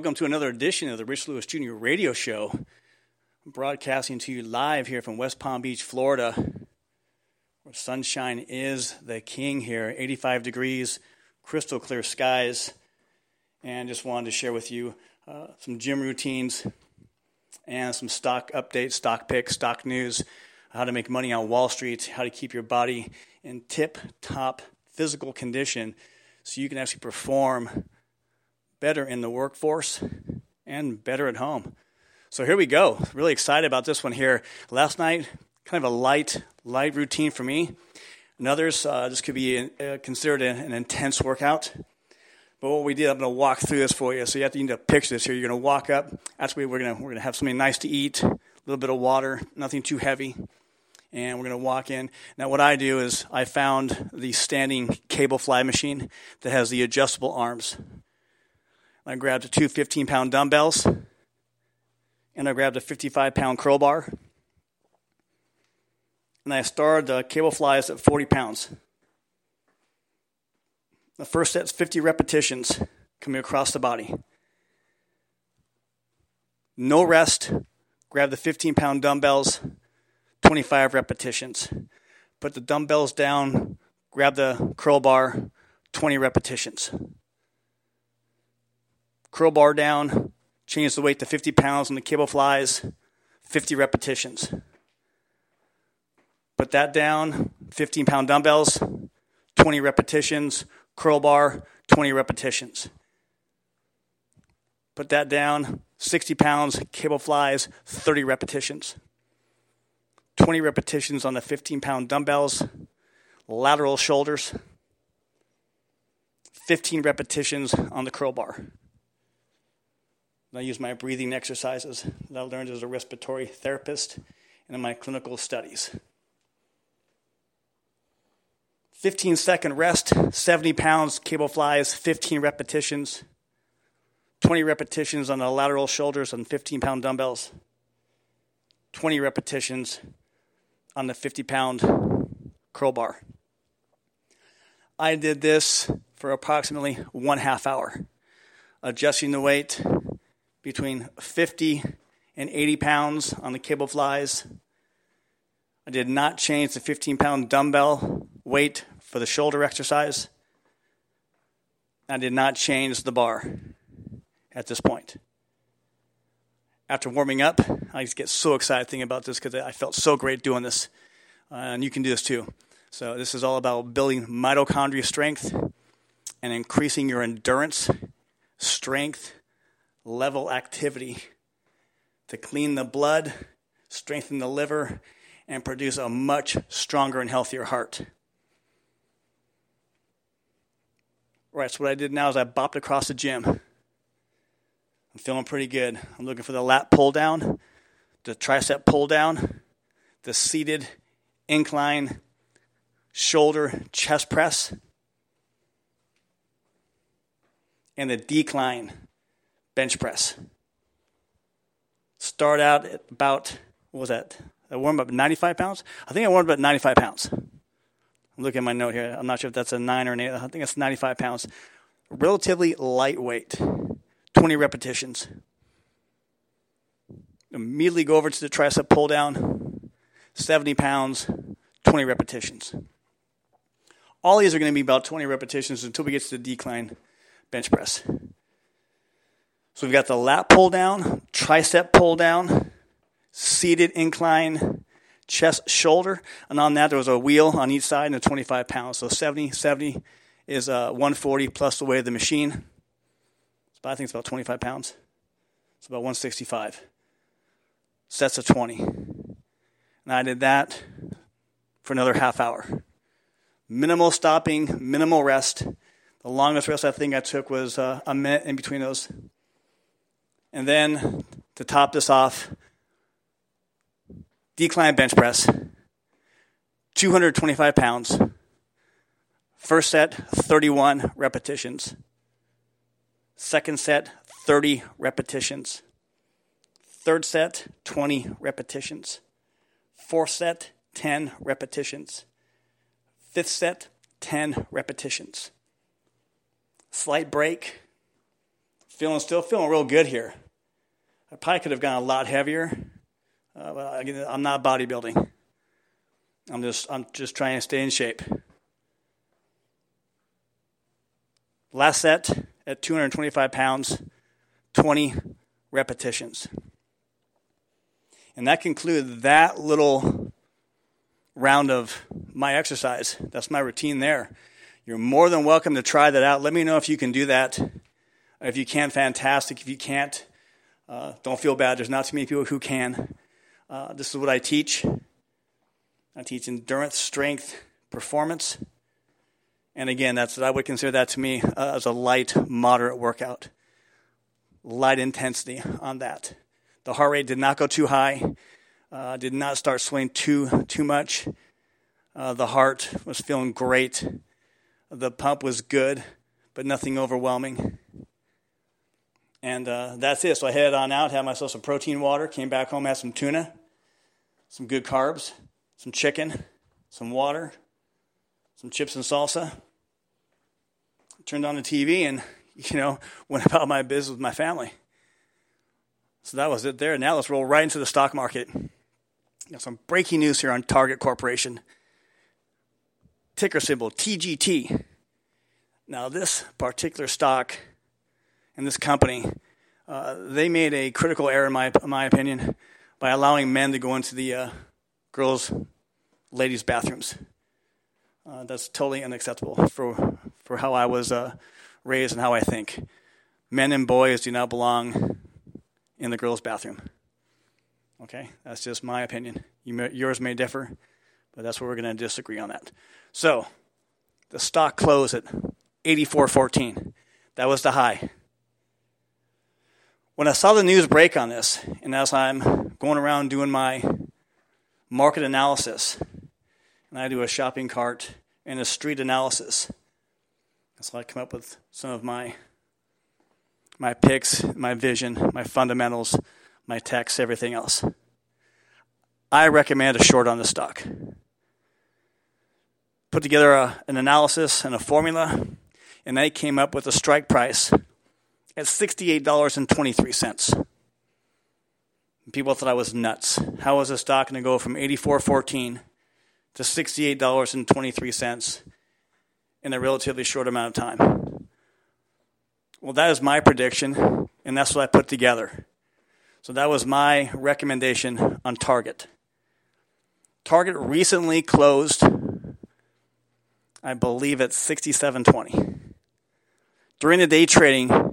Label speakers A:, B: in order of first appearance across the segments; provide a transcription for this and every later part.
A: Welcome to another edition of the Rich Lewis Jr. Radio Show. I'm broadcasting to you live here from West Palm Beach, Florida, where sunshine is the king here. 85 degrees, crystal clear skies, and just wanted to share with you uh, some gym routines and some stock updates, stock picks, stock news, how to make money on Wall Street, how to keep your body in tip top physical condition so you can actually perform better in the workforce and better at home. So here we go. Really excited about this one here. Last night, kind of a light, light routine for me. And others, uh, this could be uh, considered an, an, intense workout. But what we did, I'm going to walk through this for you. So you have to, you need to picture this here. You're going to walk up. Actually, we're going to we're going to have something nice to eat, a little bit of water, nothing too heavy, and we're going to walk in. Now, what I do is I found the standing cable fly machine that has the adjustable arms. I grabbed two 15 pound dumbbells and I grabbed a 55 pound curl bar. And I started the cable flies at 40 pounds. The first set's 50 repetitions coming across the body. No rest. Grab the 15 pound dumbbells, 25 repetitions. Put the dumbbells down, grab the curl bar, 20 repetitions curl bar down, change the weight to 50 pounds on the cable flies, 50 repetitions. Put that down, 15 pound dumbbells, 20 repetitions, curl bar, 20 repetitions. Put that down, 60 pounds, cable flies, 30 repetitions. 20 repetitions on the 15 pound dumbbells, lateral shoulders, 15 repetitions on the curl bar. I use my breathing exercises that I learned as a respiratory therapist and in my clinical studies. 15 second rest, 70 pounds, cable flies, 15 repetitions, 20 repetitions on the lateral shoulders on 15 pound dumbbells, 20 repetitions on the 50 pound curl bar. I did this for approximately one half hour, adjusting the weight, between 50 and 80 pounds on the cable flies. I did not change the 15 pound dumbbell weight for the shoulder exercise. I did not change the bar at this point. After warming up, I just get so excited thinking about this because I felt so great doing this. Uh, and you can do this too. So, this is all about building mitochondria strength and increasing your endurance, strength, level activity to clean the blood, strengthen the liver, and produce a much stronger and healthier heart. Right, so what I did now is I bopped across the gym. I'm feeling pretty good. I'm looking for the lat pull down, the tricep pull down, the seated incline shoulder chest press, and the decline bench press. Start out at about, what was that? I warmed up at 95 pounds? I think I warmed up at 95 pounds. I'm looking at my note here. I'm not sure if that's a 9 or an 8. I think it's 95 pounds. Relatively lightweight. 20 repetitions. Immediately go over to the tricep pull down. 70 pounds, 20 repetitions. All these are going to be about 20 repetitions until we get to the decline bench press. So we've got the lat pull down, tricep pull down, seated incline, chest, shoulder, and on that there was a wheel on each side and a 25 pounds. So 70, 70 is uh, 140 plus the weight of the machine. I think it's about 25 pounds. It's about 165. Sets of 20. And I did that for another half hour. Minimal stopping, minimal rest. The longest rest I think I took was uh, a minute in between those. And then to top this off, decline bench press, 225 pounds. First set, 31 repetitions. Second set, 30 repetitions. Third set, 20 repetitions. Fourth set, 10 repetitions. Fifth set, 10 repetitions. Slight break, feeling still feeling real good here. I probably could have gone a lot heavier, uh, but again, I'm not bodybuilding. I'm just I'm just trying to stay in shape. Last set at 225 pounds, 20 repetitions. And that concluded that little round of my exercise. That's my routine there. You're more than welcome to try that out. Let me know if you can do that. If you can, fantastic. If you can't, uh, don't feel bad. There's not too many people who can. Uh, this is what I teach. I teach endurance, strength, performance. And again, that's what I would consider that to me uh, as a light, moderate workout. Light intensity on that. The heart rate did not go too high. Uh, did not start swaying too too much. Uh, the heart was feeling great. The pump was good, but nothing overwhelming. And uh, that's it. So I headed on out, had myself some protein water, came back home, had some tuna, some good carbs, some chicken, some water, some chips and salsa. Turned on the TV and, you know, went about my business with my family. So that was it there. Now let's roll right into the stock market. Got some breaking news here on Target Corporation. Ticker symbol TGT. Now, this particular stock and this company, uh, they made a critical error, in my, in my opinion, by allowing men to go into the uh, girls' ladies' bathrooms. Uh, that's totally unacceptable for, for how I was uh, raised and how I think. Men and boys do not belong in the girls' bathroom. Okay, that's just my opinion. You may, yours may differ, but that's where we're going to disagree on that. So, the stock closed at 84.14. That was the high. When I saw the news break on this, and as I'm going around doing my market analysis, and I do a shopping cart and a street analysis, so I come up with some of my my picks, my vision, my fundamentals, my text, everything else. I recommend a short on the stock. Put together a, an analysis and a formula, and they came up with a strike price at $68.23. People thought I was nuts. How was the stock going to go from 84.14 to $68.23 in a relatively short amount of time? Well, that is my prediction, and that's what I put together. So that was my recommendation on Target. Target recently closed, I believe, at 67.20. During the day trading,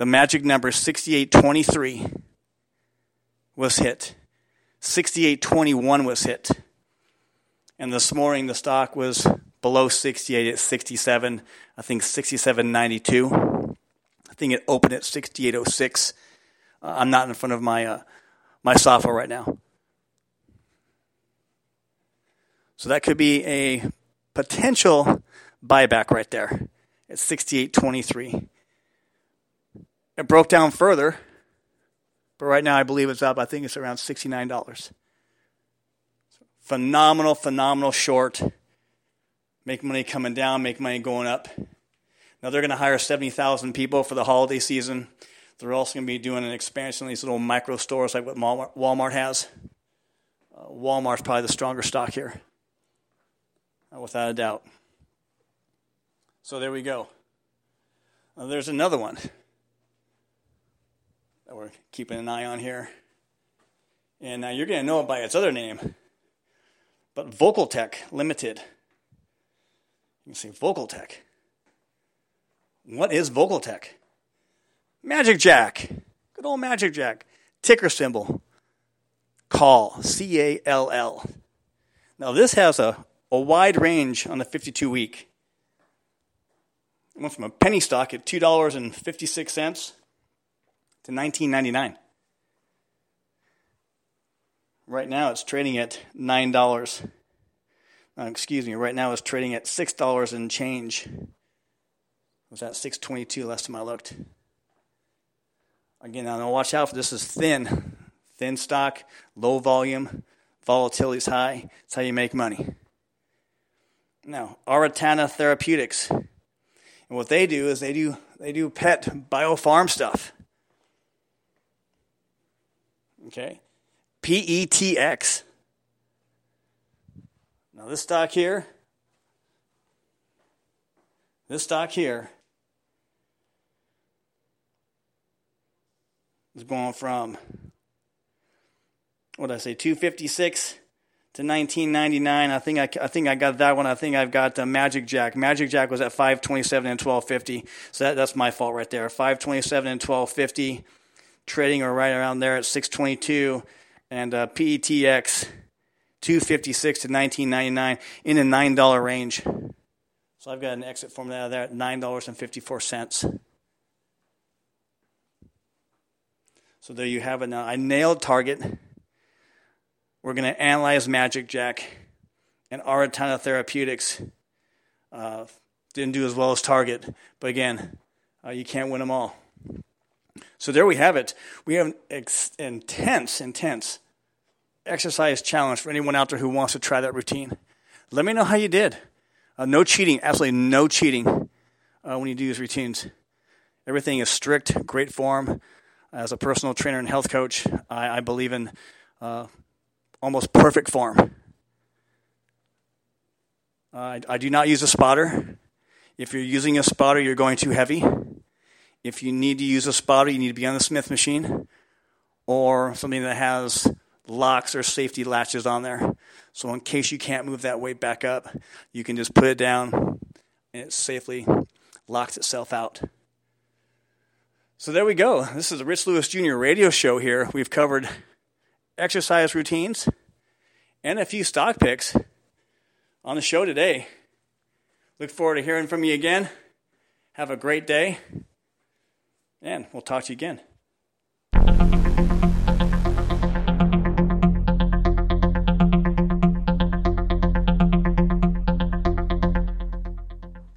A: the magic number 6823 was hit. 6821 was hit. And this morning the stock was below 68 at 67, I think 67.92. I think it opened at 68.06. Uh, I'm not in front of my uh, my software right now. So that could be a potential buyback right there at 68.23. It broke down further, but right now I believe it's up. I think it's around $69. Phenomenal, phenomenal short. Make money coming down, make money going up. Now they're going to hire 70,000 people for the holiday season. They're also going to be doing an expansion of these little micro stores like what Walmart has. Uh, Walmart's probably the stronger stock here, uh, without a doubt. So there we go. Uh, there's another one that we're keeping an eye on here. And now you're going to know it by its other name. But VocalTec Limited. You can say VocalTec. What is VocalTec? Magic Jack. Good old Magic Jack. Ticker symbol. Call. C A L L. Now, this has a, a wide range on the 52 week. It went from a penny stock at $2.56 to $19.99. Right now it's trading at $9. Uh, excuse me, right now it's trading at $6 and change. was that 622 last time I looked. Again, now watch out for this is thin. Thin stock, low volume, volatility is high. That's how you make money. Now, Aratana Therapeutics. And what they do is they do they do pet biofarm stuff. Okay? PETX. Now this stock here, this stock here is going from what did I say, 256 to 1999. I think I, I think I got that one. I think I've got Magic Jack. Magic Jack was at 527 and 1250. So that, that's my fault right there. 527 and 1250, trading or right around there at 622, and uh, PETX 256 to 1999 in the nine dollar range. So I've got an exit from that there at nine dollars and 54 cents. So there you have it. Now I nailed target. We're going to analyze Magic Jack and Aratana Therapeutics. Uh, didn't do as well as Target, but again, uh, you can't win them all. So there we have it. We have an ex- intense, intense exercise challenge for anyone out there who wants to try that routine. Let me know how you did. Uh, no cheating, absolutely no cheating uh, when you do these routines. Everything is strict, great form. As a personal trainer and health coach, I, I believe in uh, almost perfect form. I, I do not use a spotter. If you're using a spotter, you're going too heavy. If you need to use a spotter, you need to be on the Smith machine or something that has locks or safety latches on there. So, in case you can't move that weight back up, you can just put it down and it safely locks itself out. So, there we go. This is the Rich Lewis Jr. radio show here. We've covered exercise routines, and a few stock picks on the show today. Look forward to hearing from you again. Have a great day, and we'll talk to you again.